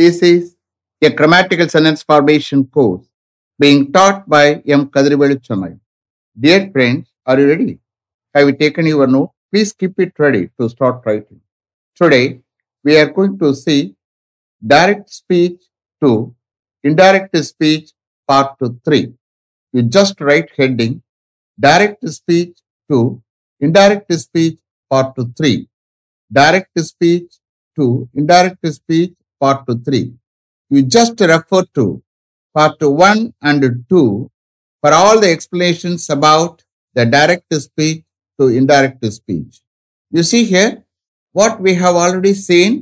This is a grammatical sentence formation course being taught by M. Kadrivelu Chennai. Dear friends, are you ready? Have you taken your note? Please keep it ready to start writing. Today, we are going to see direct speech to indirect speech part 3. You just write heading direct speech to indirect speech part 3. Direct speech to indirect speech part 3. You just refer to part 1 and 2 for all the explanations about the direct speech to indirect speech. You see here what we have already seen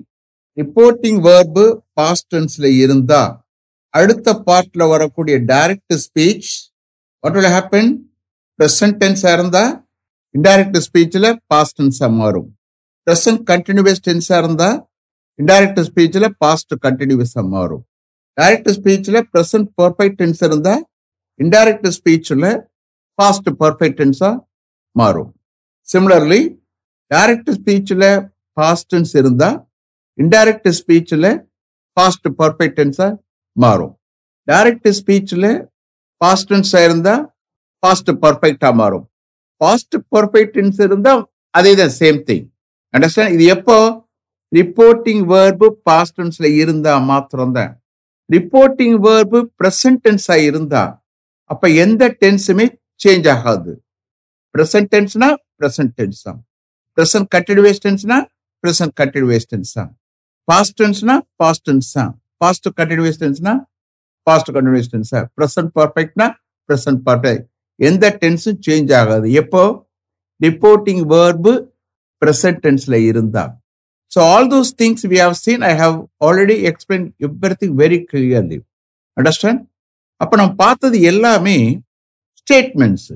reporting verb past டென்ஸ்ல இருந்தா அடுத்த பார்ட்ல வரக்கூடிய direct speech what will happen present டென்ஸா இருந்தா indirect ஸ்பீச்ல past டென்ஸா மாறும் present continuous டென்ஸா இருந்தா indirect ஸ்பீச்சில் past கண்டினியூஸாக மாறும். டைரக்ட் ஸ்பீச்சில் ப்ரெசன்ட் பர்ஃபெக்ட் டென்ஸ் இருந்தால் இன்டைரக்ட் ஸ்பீச்சில் பாஸ்ட் பர்ஃபெக்ட் டென்ஸாக மாறும். சிமிலர்லி டைரக்ட் ஸ்பீச்சில் பாஸ்ட் டென்ஸ் இருந்தால் இன்டைரக்ட் ஸ்பீச்சில் பாஸ்ட் பர்ஃபெக்ட் டென்ஸாக மாறும். டைரக்ட் ஸ்பீச்சில் பாஸ்ட் டென்ஸாக இருந்தால் பாஸ்ட் பர்ஃபெக்டாக மாறும். பாஸ்ட் பர்ஃபெக்ட் டென்ஸ் இருந்தால் அதே தான் சேம் திங் அண்டர்ஸ்டாண்ட் இது எப்போ ரிப்போர்ட்டிங் வேர்பு பாஸ்ட் டென்ஸ்ல இருந்தா மாத்திரம்தான். ரிப்போர்ட்டிங் வேர்பு பிரசன்ட் டென்ஸா இருந்தா அப்ப எந்த டென்ஸுமே சேஞ்ச் ஆகாது. பிரசன்ட் டென்ஸ்னா பிரசன்ட் டென்ஸ் தான் பிரசன்ட் கண்டினியூஸ் டென்ஸ்னா பிரசன்ட் கண்டினியூஸ் டென்ஸ் தான் பாஸ்ட் டென்ஸ்னா பாஸ்ட் டென்ஸ் தான் பாஸ்ட் கண்டினியூஸ் டென்ஸ்னா பாஸ்ட் கண்டினியூஸ் டென்ஸ் பிரசன்ட் பர்ஃபெக்ட்னா பிரசன்ட் பர்ஃபெக்ட் எந்த டென்ஸும் சேஞ்ச் ஆகாது. எப்போ? ரிப்போர்ட்டிங் வேர்பு பிரசன்ட் டென்ஸ்ல இருந்தா. So all those things we have seen I have already explain every thing very clearly understand அப்போ நம்ம பார்த்தது எல்லாமே ஸ்டேட்மெண்ட்ஸ்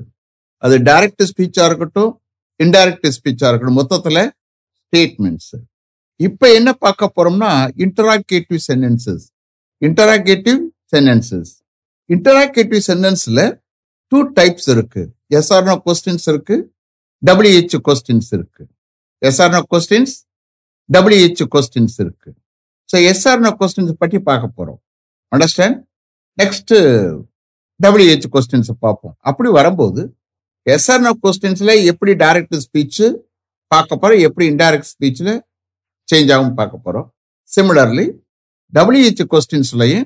அது டைரக்ட் ஸ்பீச்சாக இருக்கட்டும் இன்டைரக்ட் ஸ்பீச்சாக இருக்கட்டும் மொத்தத்தில் ஸ்டேட்மெண்ட்ஸ் இப்போ என்ன பார்க்க போறோம்னா interrogative sentences interrogative sentences interrogative சென்டென்ஸில் two types இருக்கு. எஸ்ஆர்னோ கொஸ்டின்ஸ் இருக்கு. டபிள்யூஹெச் கொஸ்டின்ஸ் இருக்கு. Yes or no questions W H questions இருக்கு. So yes or no questions பற்றி பார்க்க போறோம். அண்டர்ஸ்டாண்ட் நெக்ஸ்ட் டபிள்யூஹெச் கொஸ்டின்ஸ் பார்ப்போம். அப்படி வரும்போது எஸ்ஆர்னோ கொஸ்டின்ஸ்ல எப்படி டைரக்ட் ஸ்பீச்சு பார்க்க போறோம். எப்படி இன்டைரக்ட் ஸ்பீச்சில் சேஞ்ச் ஆகும் பார்க்க போறோம். சிமிலர்லி டபிள்யூஹெச் கொஸ்டின்ஸ்லையும்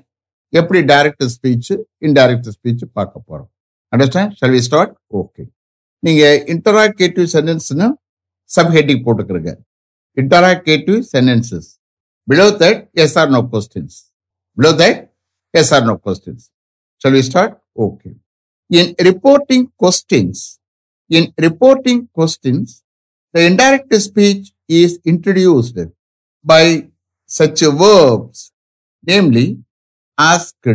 எப்படி டைரக்ட் ஸ்பீச்சு இன்டைரக்ட் ஸ்பீச்சு பார்க்க போறோம். Understand shall we start okay நீங்கள் இன்டராகேட்டிவ் சென்டென்ஸ்னு சப் ஹெட்டிங் போட்டுக்கிறீங்க interrogative sentences. Below that, yes or no questions. Below that, yes or no questions. Shall we start? Okay. In reporting questions, in reporting questions, the indirect speech is introduced by such verbs, namely asked,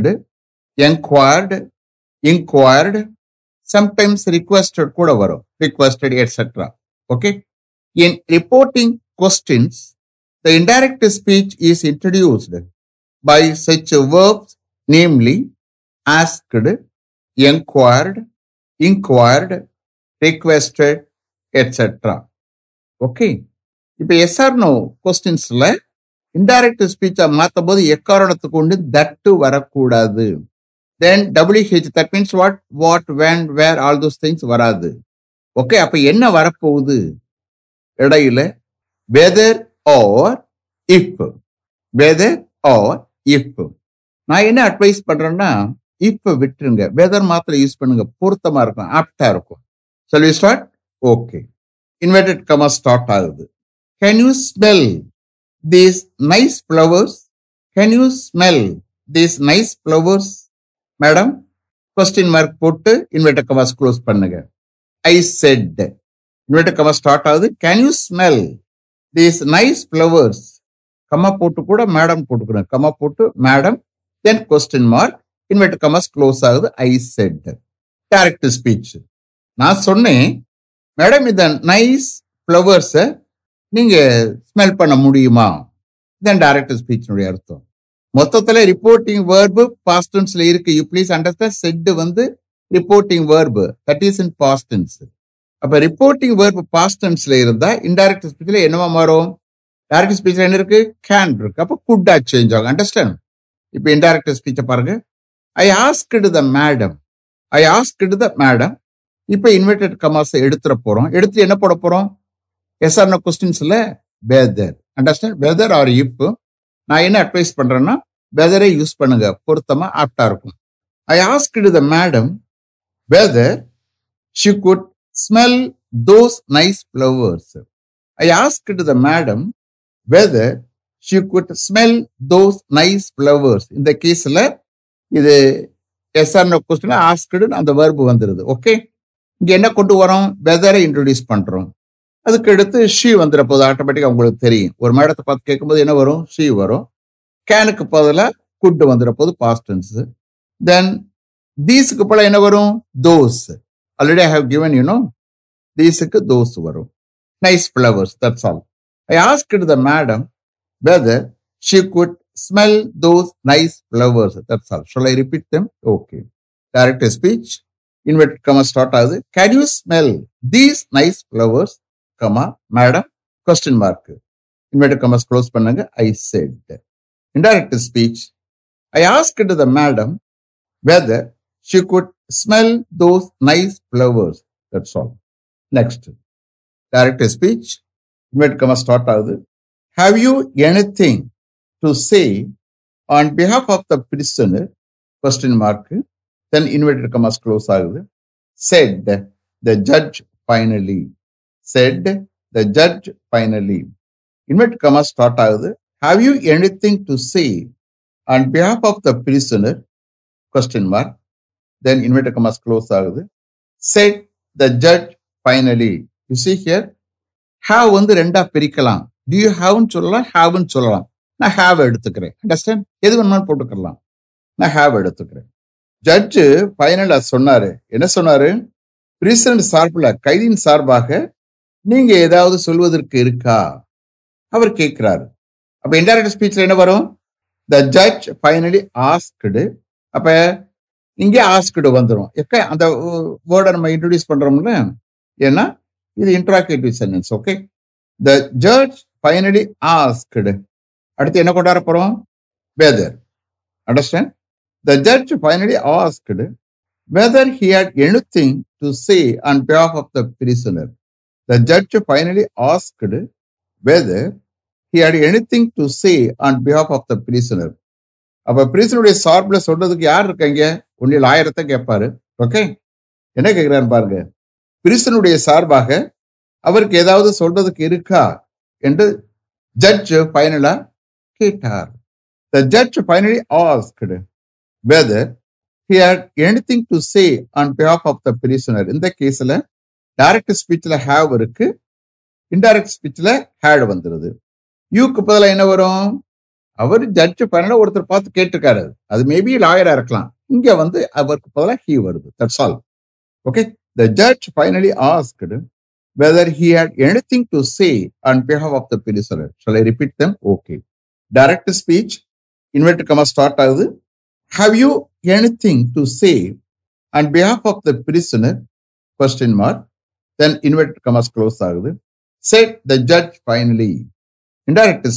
inquired, inquired, sometimes requested, requested, etc. Okay. In reporting questions, the indirect speech is introduced by such verbs, namely asked, inquired, inquired, requested, etc. Okay இப்போ yes or no கொஸ்டின்ஸ்ல indirect ஸ்பீச்சா மாற்றும் போது எக்காரணத்துக்கு கொண்டு that வரக்கூடாது. Then W H that means what what when where all those things வராது. Okay அப்போ என்ன வரப்போகுது? இடையில whether or if whether or if நான் என்ன அட்வைஸ் பண்றேன்னா இப்ப விட்டுருங்க. வெதர் மாத்திரை யூஸ் பண்ணுங்க. பொருத்தமா இருக்கும். ஆப்டா இருக்கும். சொல்லி start okay inverted comma start ஆகுது. Can you smell these nice flowers can you smell these nice flowers madam question mark போட்டு இன்வெர்டட் கமாஸ் க்ளோஸ் பண்ணுங்க. I said inverted comma start ஆகுது. Can you smell these nice flowers comma போட்டு கூட madam போட்டுக்கிறேன் comma போட்டு madam then question mark invert commas close ஆகுது. I set direct speech நான் சொன்னேன் மேடம் இந்த நைஸ் ஃப்ளவர்ஸை நீங்கள் ஸ்மெல் பண்ண முடியுமா? இதான் டேரக்டர் ஸ்பீச்சினுடைய அர்த்தம். மொத்தத்தில் ரிப்போர்ட்டிங் வேர்பு பாஸ்டன்ஸில் இருக்கு. யூ ப்ளீஸ் அண்டர்ஸ்டாண்ட் செட்டு வந்து reporting verb that is in past tense அப்ப ரிப்போர்ட்டிங் வேர்பு பாஸ்டன்ஸ்ல இருந்தா இன்டைரக்ட் ஸ்பீச்ல என்னவா மாறும்? டைரக்ட் ஸ்பீச்ல என்ன இருக்கு? கேன் இருக்கு. அப்போ குட்டா சேஞ்ச் ஆகும். அண்டர்ஸ்டாண்ட் இப்போ இன்டைரக்ட் ஸ்பீச்சை பாருங்க. I asked the madam I asked the madam இப்போ இன்வெர்டட் கமாஸ் எடுத்துட போறோம். எடுத்து என்ன போட போறோம்? Yes or கொஸ்டின்ஸ்ல whether understand whether or if நான் என்ன அட்வைஸ் பண்றேன்னா வெதரை யூஸ் பண்ணுங்க. பொருத்தமா ஆப்டா இருக்கும். I asked the madam whether she could smell those nice flowers I asked the madam whether she could smell those nice flowers இந்த கேஸ்ல இது எஸ்ஆர் கொஸ்டின் ஆஸ்கடுன்னு அந்த வேர்பு வந்துடுது ஓகே இங்கே என்ன கொண்டு வரோம்? வெதரை இன்ட்ரடியூஸ் பண்ணுறோம் அதுக்கு அடுத்து ஷீ வந்துட போது ஆட்டோமேட்டிக்காக உங்களுக்கு தெரியும். ஒரு மேடத்தை பார்த்து கேட்கும்போது என்ன வரும்? ஷீ வரும். கேனுக்கு பதிலாக குட் வந்துட போது பாஸ்டன்ஸு தென் தீஸுக்கு போல என்ன வரும்? Those already I have given you know தீஸுக்கு those வரும். Nice flowers that's all I asked the madam whether she could smell those nice flowers that's all shall I repeat them okay direct speech invert comma start ஆகுது can you smell these nice flowers comma madam question mark invert commas close பண்ணுங்க. I said indirect speech I asked the madam whether she could smell those nice flowers that's all next direct speech invert comma start ஆகுது. Have you any thing to say on behalf of the prisoner question mark then inverted commas close ஆகுது. Said the judge finally said the judge finally invert commas start ஆகுது. Have you any thing to say on behalf of the prisoner question mark then inverted commas close ஆகுது. Said the judge finally you see here have வந்து ரெண்டா பிரிக்கலாம். To you ஹாவ்னு சொல்லலாம் ஹாவ்னு சொல்லலாம். நான் have எடுத்துக்கிறேன். Understand எது வேணுமாலும் போட்டுக்கலாம். நான் ஹாவ் எடுத்துக்கிறேன். ஜட்ஜு ஃபைனலா சொன்னாரு. என்ன சொன்னாரு? பிரசிடன்ட் சார்பில் கைதியின் சார்பாக நீங்க ஏதாவது சொல்வதற்கு இருக்கா? அவர் கேட்கிறாரு. அப்ப இன்டைரக்ட் ஸ்பீச்ல என்ன வரும்? த ஜட்ஜ் ஃபைனலி ஆஸ்குடு அப்ப இங்கே ஆஸ்குடு வந்துடும் எக்க அந்த வேர்டை நம்ம இன்ட்ரடியூஸ் பண்றோம்ல? ஏன்னா இது interrogative sentence okay the judge finally asked அடுத்து என்ன கொண்டாட போறோம்? Whether understand the judge finally asked whether he had anything to say on behalf of the prisoner. The judge finally asked whether he had anything to say on behalf of the prisoner. அப்ப பிரீசனுடைய சார்பில் சொல்றதுக்கு யார் இருக்காங்க உன்னில் ஆயிரத்தை கேட்பாரு. Okay? என்ன கேட்கிறாரு பாருங்க. பிரிசனுடைய சார்பாக அவருக்கு ஏதாவது சொல்றதுக்கு இருக்கா? என்று ஜட்ஜ் பைனலா கேட்டார். The judge finally asked whether he had anything to say on behalf of the prisoner இந்த கேஸ்ல டைரக்ட் ஸ்பீச்சில் ஹேவ் இருக்கு. இன்டைரக்ட் ஸ்பீச்சில் ஹேட் வந்துருது. யூக்கு பதிலாக என்ன வரும்? அவர் ஜட்ஜ் பண்ணல ஒருத்தர் பார்த்து கேட்டிருக்காரு. அது மேபி லாயரா இருக்கலாம். இங்க வந்து அவருக்கு பதிலாக ஹீ வருது. That's all okay the judge finally asked whether he had anything to say and behalf of the prisoner shall I repeat them okay direct speech invert comma start ஆகுது. Have you any thing to say and behalf of the prisoner question mark then invert commas close ஆகுது. Said the judge finally indirect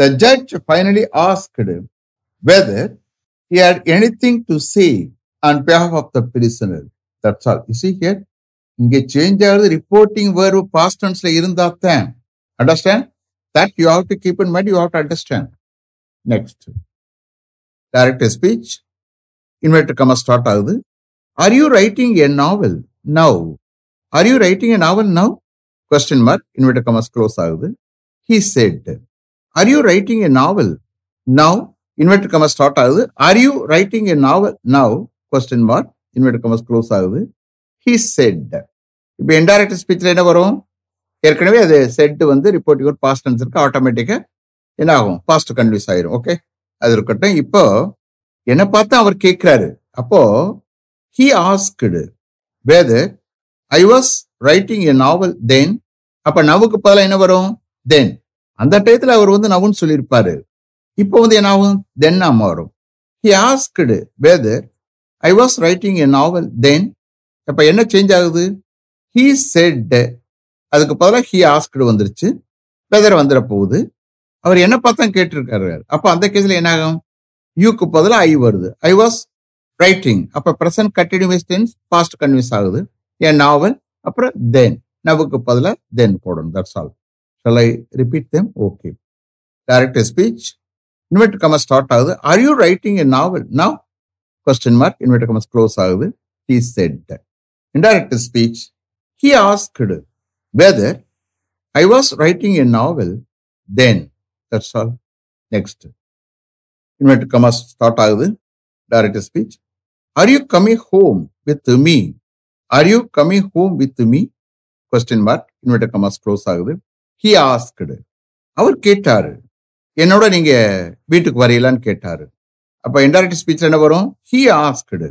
speech the judge finally asked whether he had anything to say on behalf of the prisoner. That's all. You see here? இங்கே change ஆகுது. Reporting verb past டென்ஸ்ல இருந்தா தான். Understand that you have to keep in mind you have to understand next direct speech inverted comma start ஆகுது. Are you writing a novel now are you writing a novel now question mark inverted commas close ஆகுது. He said are you writing a novel now invert commas start ஆகுது. Are you writing a novel now question mark invert commas close ஆகுது. He said இப்போ indirect ஸ்பீச்சில் என்ன வரும்? ஏற்கனவே அது set வந்து ரிப்போர்ட்டிங் ஒரு பாஸ்ட் டென்ஸ் இருக்கு ஆட்டோமேட்டிக்காக என்ன ஆகும்? பாஸ்ட் கன்வியூஸ் ஆயிரும் ஓகே அது இருக்கட்டும். இப்போ என்னை பார்த்து அவர் கேட்குறாரு. அப்போ he asked whether I was writing a novel then அப்போ நவுக்கு பதிலாக என்ன வரும்? தென் அந்த டயத்துல அவர் வந்து நவுன்னு சொல்லியிருப்பாரு. இப்போ வந்து என்ன ஆகும் தென் மாறும். He asked whether I was writing a novel then அப்ப என்ன சேஞ்ச் ஆகுது? ஹீ செட் அதுக்கு பதிலாக ஹி ஆஸ்கடு வந்துருச்சு. வெதர் வந்துட போகுது. அவர் என்ன பார்த்தா கேட்டிருக்காரு. அப்ப அந்த கேஸ்ல என்ன ஆகும்? யூக்கு பதிலாக ஐ வருது. ஐ வாஸ் ரைட்டிங் அப்ப present continuous tense past continuous ஆகுது. என் நாவல் அப்புறம் தென் நவுக்கு பதிலாக தென் போடணும். That's all shall I repeat them okay direct speech invert commas start ஆகுது. Are you writing a novel now question mark invert commas close ஆகுது. He said indirect speech he asked whether I was writing a novel then that's all next invert commas start ஆகுது. Direct speech are you coming home with me are you coming home with me question mark invert commas close ஆகுது. He asked அவர் கேட்டாரு. என்னோட நீங்க வீட்டுக்கு வரீங்களான்னு கேட்டாரு. அப்ப indirect speech என்ன வரும்? ஹி ஆஸ்கடு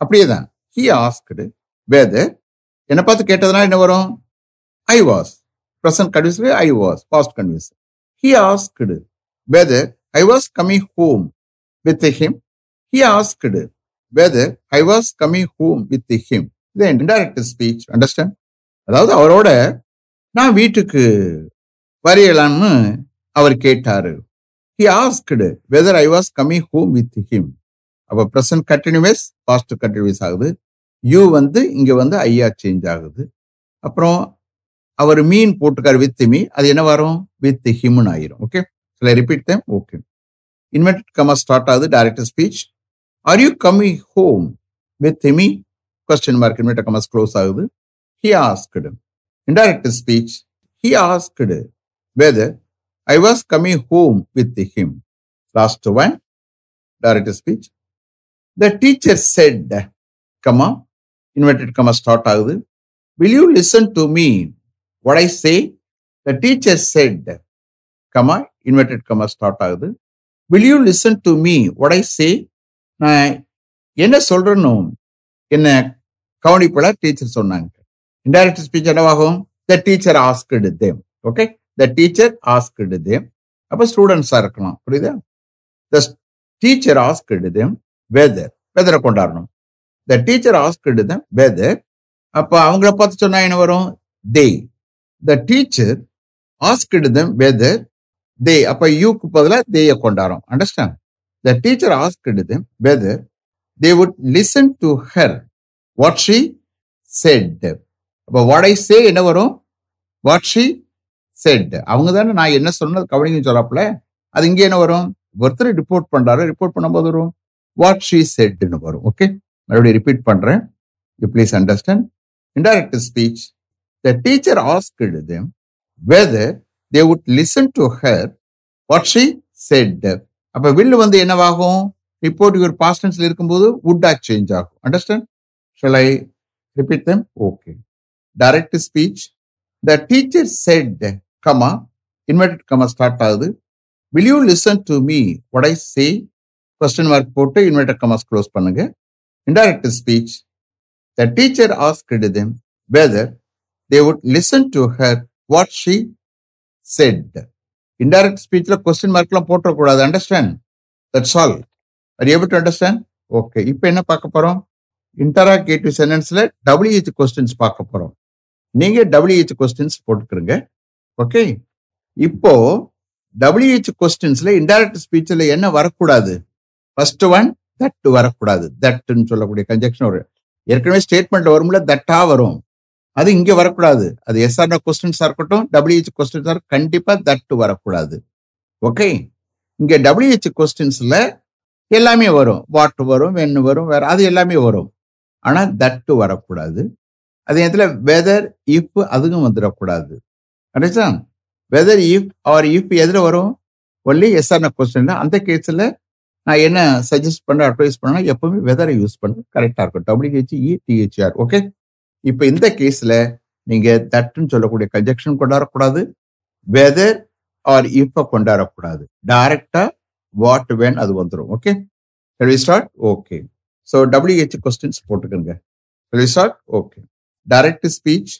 அப்படியே தான். ஹி ஆஸ்கடு வேதர் என்ன பார்த்து கேட்டதுனால என்ன வரும்? I was present continuous I was past continuous he asked whether I was coming home with him he asked whether I was coming home with him இது indirect speech understand அதாவது அவரோட நான் வீட்டுக்கு வரையலான்னு அவர் கேட்டாரு. He asked whether I was coming home with him அப்போ present continuous past continuous ஆகுது. யூ வந்து இங்கே வந்து ஐயா சேஞ்ச் ஆகுது. அப்புறம் அவர் மீன் போட்டுக்காரு வித் மீ அது என்ன வரும்? வித் ஹிம்னு ஆயிரும். ஓகே சில repeat them okay inverted comma start ஆகுது direct speech are you coming home with me question mark inverted commas close ஆகுது. He asked indirect speech he asked whether I was coming home with him. Last one, direct speech. The teacher said, comma, inverted comma start ஆகுது. Will you listen to me? What I say? The teacher said, comma, inverted comma start ஆகுது. Will you listen to me? What I say? நான் என்ன சொல்றேன்னு என்ன கவனிப்பட teacher சொன்னாங்க indirect speech என்னவாகும் the teacher asked them okay the teacher asked them அப்போ ஸ்டூடெண்ட்ஸாக இருக்கலாம் புரியுதா the teacher asked them whether வெதரை கொண்டாடணும் the teacher asked them whether அப்ப அவங்கள பார்த்து சொன்னா என்ன வரும் they the teacher asked them whether they அப்போ யூக்கு பதிலா தேய கொண்டாடும் understand the teacher asked them whether they would listen to her what she said அப்போ வாட் ஐ சே என்ன வரும்? வாட் ஷி செட் அவங்க தானே நான் என்ன சொன்னது கவனிங்கன்னு சொல்லாப்புல. அது இங்கே என்ன வரும்? ஒருத்தர் ரிப்போர்ட் பண்றாரு. ரிப்போர்ட் பண்ணும்போது வரும். வாட் ஷீ செட்னு வரும். ஓகே மறுபடியும் ரிப்பீட் பண்றேன். You please understand indirect speech the teacher asked them whether they would listen to her what she said அப்ப வில்லு வந்து என்னவாகும்? ரிப்போர்ட் யுவர் பாஸ்டன்ஸ்ல இருக்கும்போது வுட்டா சேஞ்ச் ஆகும். Understand shall I repeat them okay direct speech the teacher said comma inverted comma start ஆகுது. Will you listen to me what I say question mark போட்டு inverted commas close பண்ணுங்க. Indirect speech the teacher asked them whether they would listen to her what she said indirect ஸ்பீச்சில் question மார்க்லாம் போட்டக்கூடாது understand that's all are able to understand okay இப்போ என்ன பார்க்க போகிறோம் interrogative சென்டென்ஸில் WH questions பார்க்க போகிறோம் நீங்க WH questions போட்டுக்கிறங்க ஓகே இப்போ டபிள்யூஹெச் கொஸ்டின்ஸ்ல இன்டைரக்ட் ஸ்பீச்ல என்ன வரக்கூடாது? ஃபர்ஸ்ட் ஒன் தட் வரக்கூடாது. தட்டுன்னு சொல்லக்கூடிய கன்ஜெக்ஷன் வரும். ஏற்கனவே ஸ்டேட்மெண்ட் வரும்ல தட்டா வரும். அது இங்க வரக்கூடாது. அது எஸ்ஆர் கொஸ்டின்ஸா இருக்கட்டும் டபிள்யூஹெச் கொஸ்டின்ஸா கண்டிப்பா தட்டு வரக்கூடாது. ஓகே இங்க டபிள்யூஹெச் கொஸ்டின்ஸ்ல எல்லாமே வரும். வாட் வரும் வென் வரும் வேற அது எல்லாமே வரும். ஆனா தட்டு வரக்கூடாது. அதே நேரத்தில் வெதர் இஃப் அதுவும் வந்துடக்கூடாது. Understand whether if or if எதில் வரும்? ஒன்லி எஸ்ஆர்ன கொஸ்டின் அந்த கேஸில் நான் என்ன சஜஸ்ட் பண்ண அட்வைஸ் பண்ணா எப்பவுமே வெதரை யூஸ் பண்ண கரெக்டாக இருக்கும் டபிள்யூஹெச் இ டிஹெச்ஆர் ஓகே இப்போ இந்த கேஸில் நீங்கள் தட்டுன்னு சொல்லக்கூடிய கன்ஜெக்ஷன் கொண்டாடக்கூடாது. வெதர் ஆர் இஃப் கொண்டாடக்கூடாது. டைரக்டா வாட் வேன் அது வந்துடும் okay start okay so W H questions போட்டுக்கோங்க. Start okay direct speech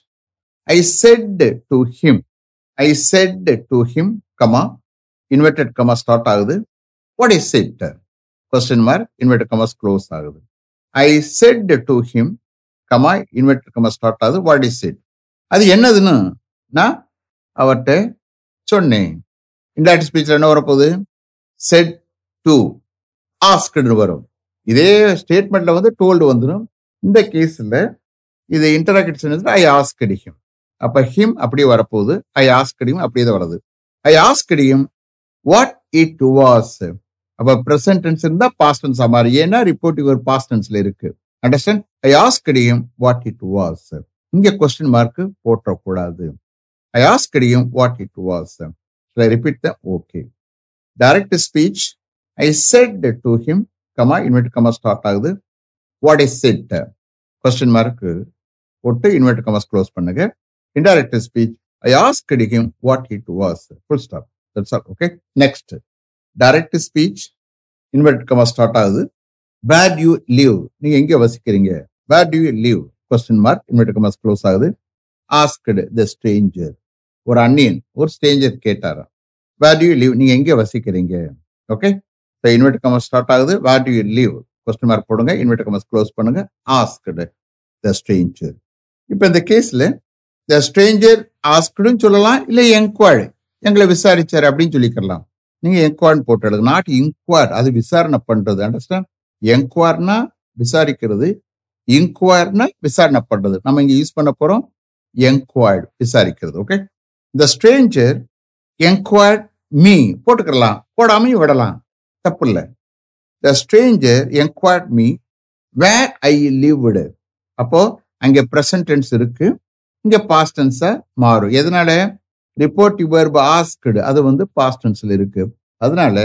I said to him I said to him comma inverted comma start ஆகுது. What is said question mark inverted commas close ஆகுது. I said to him comma inverted comma start ஆகுது. What is said அது என்னதுன்னு நான் அவர்கிட்ட சொன்னேன். Indirect ஸ்பீச்ல என்ன வரப்போகுது? செட் டு ஆஸ்க்டு வரும். இதே ஸ்டேட்மெண்ட்ல வந்து டோல்டு வந்துடும் இந்த கேஸில் இது interact sentence I asked him அப்ப ஹிம் அப்படியே வரப்போகுது. ஐ ஆஸ்கடி ஹிம் அப்படியே தான் வருது. I ask him what it was அப்ப பிரசன்ட் டென்ஸ் இருந்தா பாஸ்ட் டென்ஸ் ஏன்னா ரிப்போர்ட் ஒரு பாஸ்ட் டென்ஸ்ல இருக்கு. Understand I ask him what it was இங்க கொஸ்டின் மார்க் போட்டக்கூடாது ஐ ஆஸ்க் அடியும் what it was repeat the okay direct speech I said to him comma invert comma start ஆகுது. What is said question mark போட்டு invert commas close பண்ணுங்க. Indirect speech I ask him what it was full stop that's all okay next direct speech invert commas start ஆகுது. Where you live நீங்க எங்கே வசிக்கிறீங்க? Where do you live question mark invert commas close ஆகுது. Asked the stranger ஒரு அன்னியன் ஒரு Stranger கேட்டாரா வேர் do you live நீங்க எங்கே வசிக்கிறீங்க? ஓகே இன்வெர்ட் கமர்ஸ் ஸ்டார்ட் ஆகுது. Where do you live question mark போடுங்க. இன்வெர்ட் கமர்ஸ் க்ளோஸ் பண்ணுங்க. ஆஸ்க்டு த ஸ்ட்ரேஞ்சர் இப்போ இந்த கேஸ்ல த ஸ்ட்ரேஞ்சர் ஆஸ்க்டுன்னு சொல்லலாம் இல்லை என்கொயர்டு எங்களை விசாரிச்சார் அப்படின்னு சொல்லிக்கலாம் நீங்க என்கொயர்னு போட்டு எழுதுங்க. நாட் இன்கொயர் அது விசாரணை பண்றது. அண்டர்ஸ்டாண்ட் என்கொயர்னா விசாரிக்கிறது. இன்கொயர்னா விசாரணை பண்றது. நம்ம இங்க யூஸ் பண்ண போறோம். என்கொயர்டு விசாரிக்கிறது. Okay the stranger enquired me போட்டுக்கலாம் போடாமையும் விடலாம். தப்பு இல்லை. The stranger enquired me where I lived அப்போ அங்க பிரசன்ட் டென்ஸ் இருக்கு. இங்க பாஸ்ட் டென்ஸா மாறும். எதனால? ரிப்போர்ட்டிவ் வெர்ப் ஆஸ்க்டு அது வந்து பாஸ்ட் டென்ஸ்ல இருக்கு. அதனால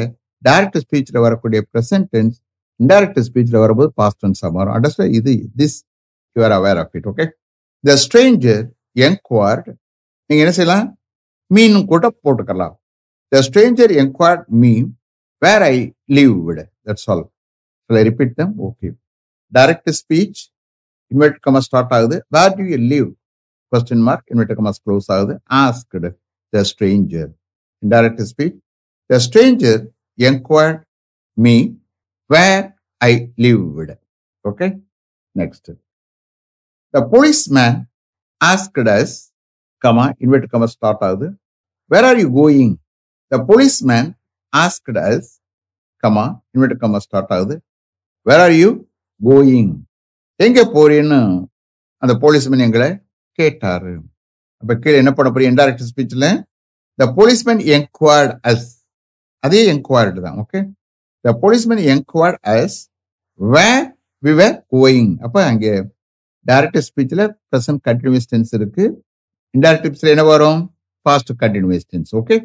டைரக்ட் ஸ்பீச்ல வரக்கூடிய பிரசன்ட் டென்ஸ் இன்டைரக்ட் ஸ்பீச்ல வரும்போது பாஸ்ட் மாறும். அண்டர்ஸ்ட் இது this you are aware of it okay the stranger enquired நீங்க என்ன செய்யலாம்? மீனும் கூட போட்டுக்கலாம். The stranger enquired me where I live விட that's all I repeat them okay direct speech inverted comma start ஆகுது where do you leave question mark inverted commas close ஆகுது asked the stranger indirect speech the stranger enquired me where I leave விட okay next the policeman asked us comma inverted comma start ஆகுது where are you going the policeman asked us comma invert comma start ஆகுது. Where are you going எங்க போறீன்னு அந்த policeman எங்களை கேட்டாரு. அப்ப கீழே என்ன பண்ண போறீங்க? இன்டைரக்ட் ஸ்பீச்ல த போலீஸ்மேன் என்கொயர்ட் அஸ் அதே என்கொயர்டு தான் okay the policeman enquired us where we were going அப்ப அங்கே டைரக்ட் ஸ்பீச்ல பிரசன்ட் கண்டினியூஸ் டென்ஸ் இருக்கு. இன்டைரக்ட் ஸ்பீச்ல என்ன வரும்? Past continuous tense okay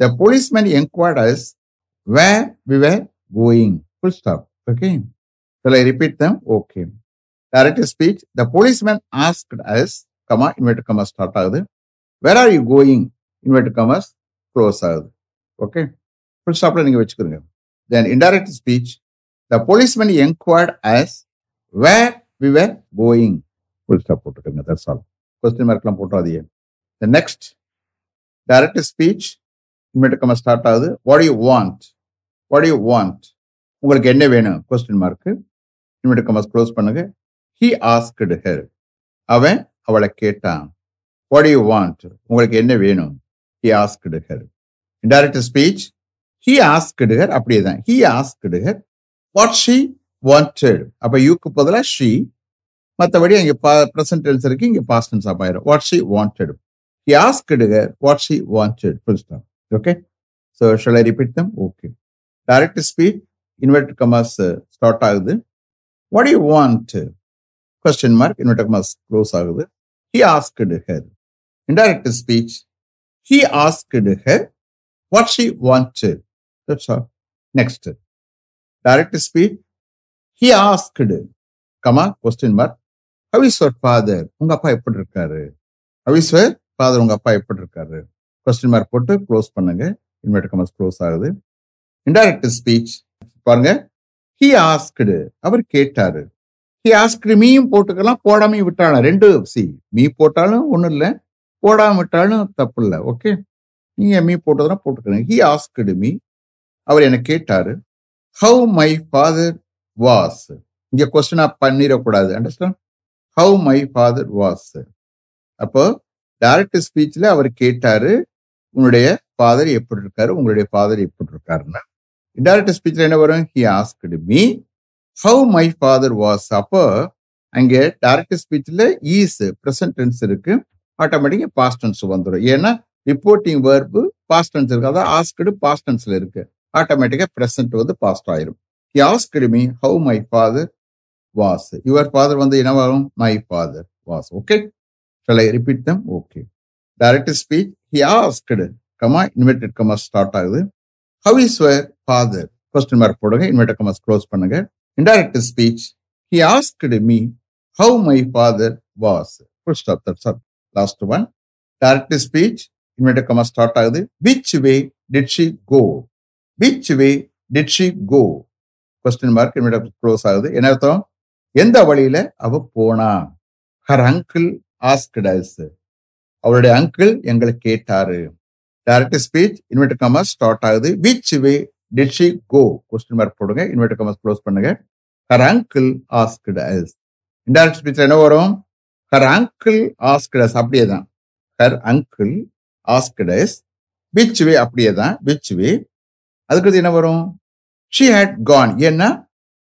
the policeman enquired us where we were going full stop okay Shall I repeat them? Okay. Direct speech. The policeman asked us, comma, inverted commas start ஆகுது. Where are you going? Inverted commas close ஆகுது. Okay. Full stopல நீங்க வச்சுக்கிறீங்க. Then indirect speech. The policeman inquired us where we were going. Full stop போட்டுக்கோங்க. That's all. Question markலாம் போட்டாதீங்க. The next. Direct speech. Inverted commas start ஆகுது. What you want what you want உங்களுக்கு என்ன வேணும்? Question mark invert commas close பண்ணுங்க. He asked her அவன் அவளை கேட்டான். வாட் யூ வாண்ட் உங்களுக்கு என்ன வேணும்? He asked her indirect speech he asked her அப்படியே தான் he asked her what she wanted அப்போ யூக்கு பதிலாக ஷி மற்றபடி அங்கே ப்ரெசன்ட் டென்ஸ் இருக்கு. இங்கே பாஸ்ட் டென்ஸ் ஆயிரும் what she wanted he asked her what she wanted full stop okay so shall I repeat them okay direct speech invert commas start ஆகுது. What you want question mark invert commas close ஆகுது. He asked her indirect speech he asked her what she want that's all next direct speech he asked comma question mark how is your father உங்க அப்பா எப்படி இருக்காரு have is your father உங்க அப்பா எப்படி இருக்காரு question mark போட்டு close பண்ணுங்க. இன்வெர்ட் கமர்ஸ் க்ளோஸ் ஆகுது. இன்டைரக்ட் ஸ்பீச் பாருங்க. ஹி ஆஸ்க்டு அவர் கேட்டாரு. ஹி ஆஸ்க்டு மீயும் போட்டுக்கலாம் போடாமையும் விட்டாலும் ரெண்டு சி மீ போட்டாலும் ஒன்றும் இல்லை. போடாமல் விட்டாலும் தப்பு இல்லை. ஓகே நீங்க மீ போட்டதுனா போட்டுக்கணும் ஹி ஆஸ்க்டு மீ அவர் என்னை கேட்டாரு. ஹவு மை ஃபாதர் வாஸ் இங்கே கொஸ்டினா பண்ணிடக்கூடாது. Understand how my father was அப்போ டைரக்ட் ஸ்பீச்சில் அவர் கேட்டாரு. உன்னுடைய ஃபாதர் எப்படி இருக்காரு உங்களுடைய ஃபாதர் எப்படி இருக்காருன்னா இன்டைரக்ட் ஸ்பீச்ல என்ன வரும்? He asked me how my father was அப்போ அங்கே டைரக்ட் ஸ்பீச்ல ஈஸ் ப்ரெசன்ட் டென்ஸ் இருக்கு. ஆட்டோமேட்டிக்கா பாஸ்ட் டென்ஸ் வந்துடும் ஏன்னா ரிப்போர்ட்டிங் வேர்பு பாஸ்ட் டென்ஸ் இருக்கு. அதாவது ஆஸ்கடு பாஸ்ட் டென்ஸ்ல இருக்கு. ஆட்டோமேட்டிக்கா ப்ரெசன்ட் வந்து பாஸ்ட் ஆயிரும். He asked me how my father was your father வந்து என்ன வரும்? My father was okay repeat them okay them? Speech he asked comma inverted commas start ஆகுது how is your father question mark போடுங்க inverted commas close பண்ணுங்க indirect speech he asked me how my father was full that's all last one direct speech inverted commas start ஆகுது which way did she go which way did she go question mark inverted close ஆகுது என்ன அர்த்தம் எந்த வழியில அவ போனா her uncle ஆஸ்கடஸ் அவருடைய uncle எங்களை கேட்டாரு. Direct speech invert commas start ஆகுது. Which way did she go question mark போடுங்க. இன்வெர்ட் கமர்ஸ் க்ளோஸ் பண்ணுங்க. Her uncle asked us indirect speech என்ன வரும்? ஹர் அங்கிள் ஆஸ்க்ட் அஸ் அப்படியே தான் her uncle asked us which way அப்படியே தான் which way அதுக்கு என்ன வரும்? ஷி ஹேட் கான் ஏன்னா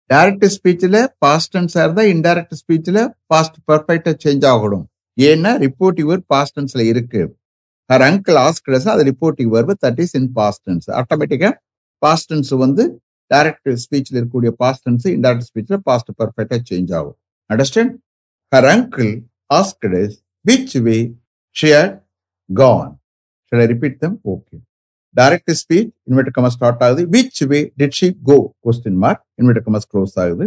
டைரக்ட் ஸ்பீச்சில் பாஸ்ட் டென்ஸா தான் இன்டைரக்ட் ஸ்பீச்சில் பாஸ்ட் பர்ஃபெக்டாக சேஞ்ச் ஆகணும். ஏன்னா ரிப்போர்ட்டிவ் வேர்ப் பாஸ்டன்ஸ்ல இருக்கு. ஹர் அங்கிள் ஆஸ்கிரஸ் அது reporting verb that is in past tense ஆட்டோமேட்டிக்கா பாஸ்டன்ஸ் வந்து டைரக்ட் ஸ்பீச்ல இருக்கக்கூடிய பாஸ்டன்ஸ் இன்டைரக்ட் ஸ்பீச்ல பாஸ்ட் பர்ஃபெக்டா சேஞ்ச் ஆகும். Understand her uncle asked us which way she had gone shall I repeat them okay direct speech invert commas start ஆகுது. Which way did she go question mark invert commas close ஆகுது.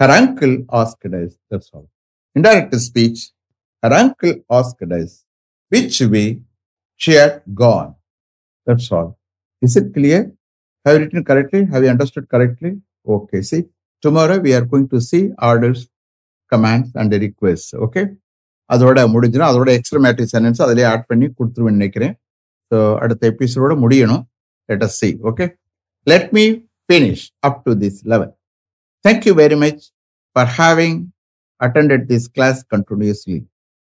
Her uncle asked us that's all indirect speech her uncle asked us which way she had gone. That's all. Is it clear? Have you written correctly? Have you understood correctly? Okay. See, tomorrow we are going to see orders, commands, and requests. Okay. அதோட முடிஞ்சிடும் அதோட extra மேட்ரிக் sentence அதிலே add பண்ணி கொடுத்துருவேன் நினைக்கிறேன் so அடுத்த எபிசோட முடியணும் let us see okay let me finish up to this level thank you very much for having attended this class continuously